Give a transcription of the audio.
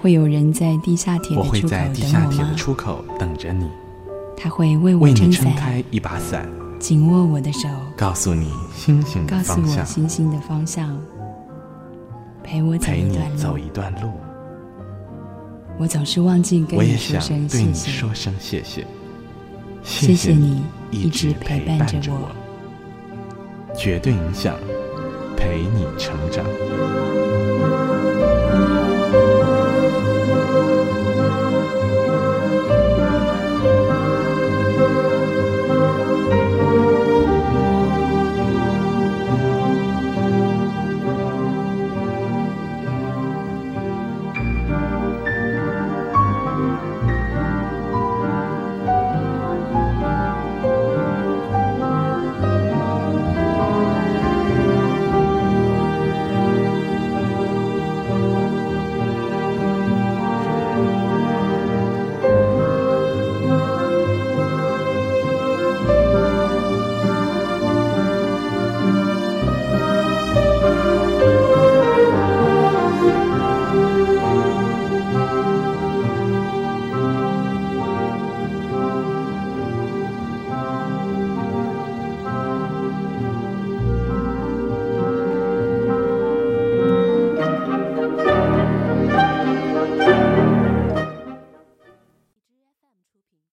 会有人在地下铁的出口等我,我出口等着你。他会为我撑伞，开一把伞，紧握我的手，告诉你星星的方向，告诉我星星的方向，陪我走一段路。走一段路。我总是忘记跟你说声谢谢，说声谢谢，谢谢你一直陪伴着我，绝对影响陪你成长。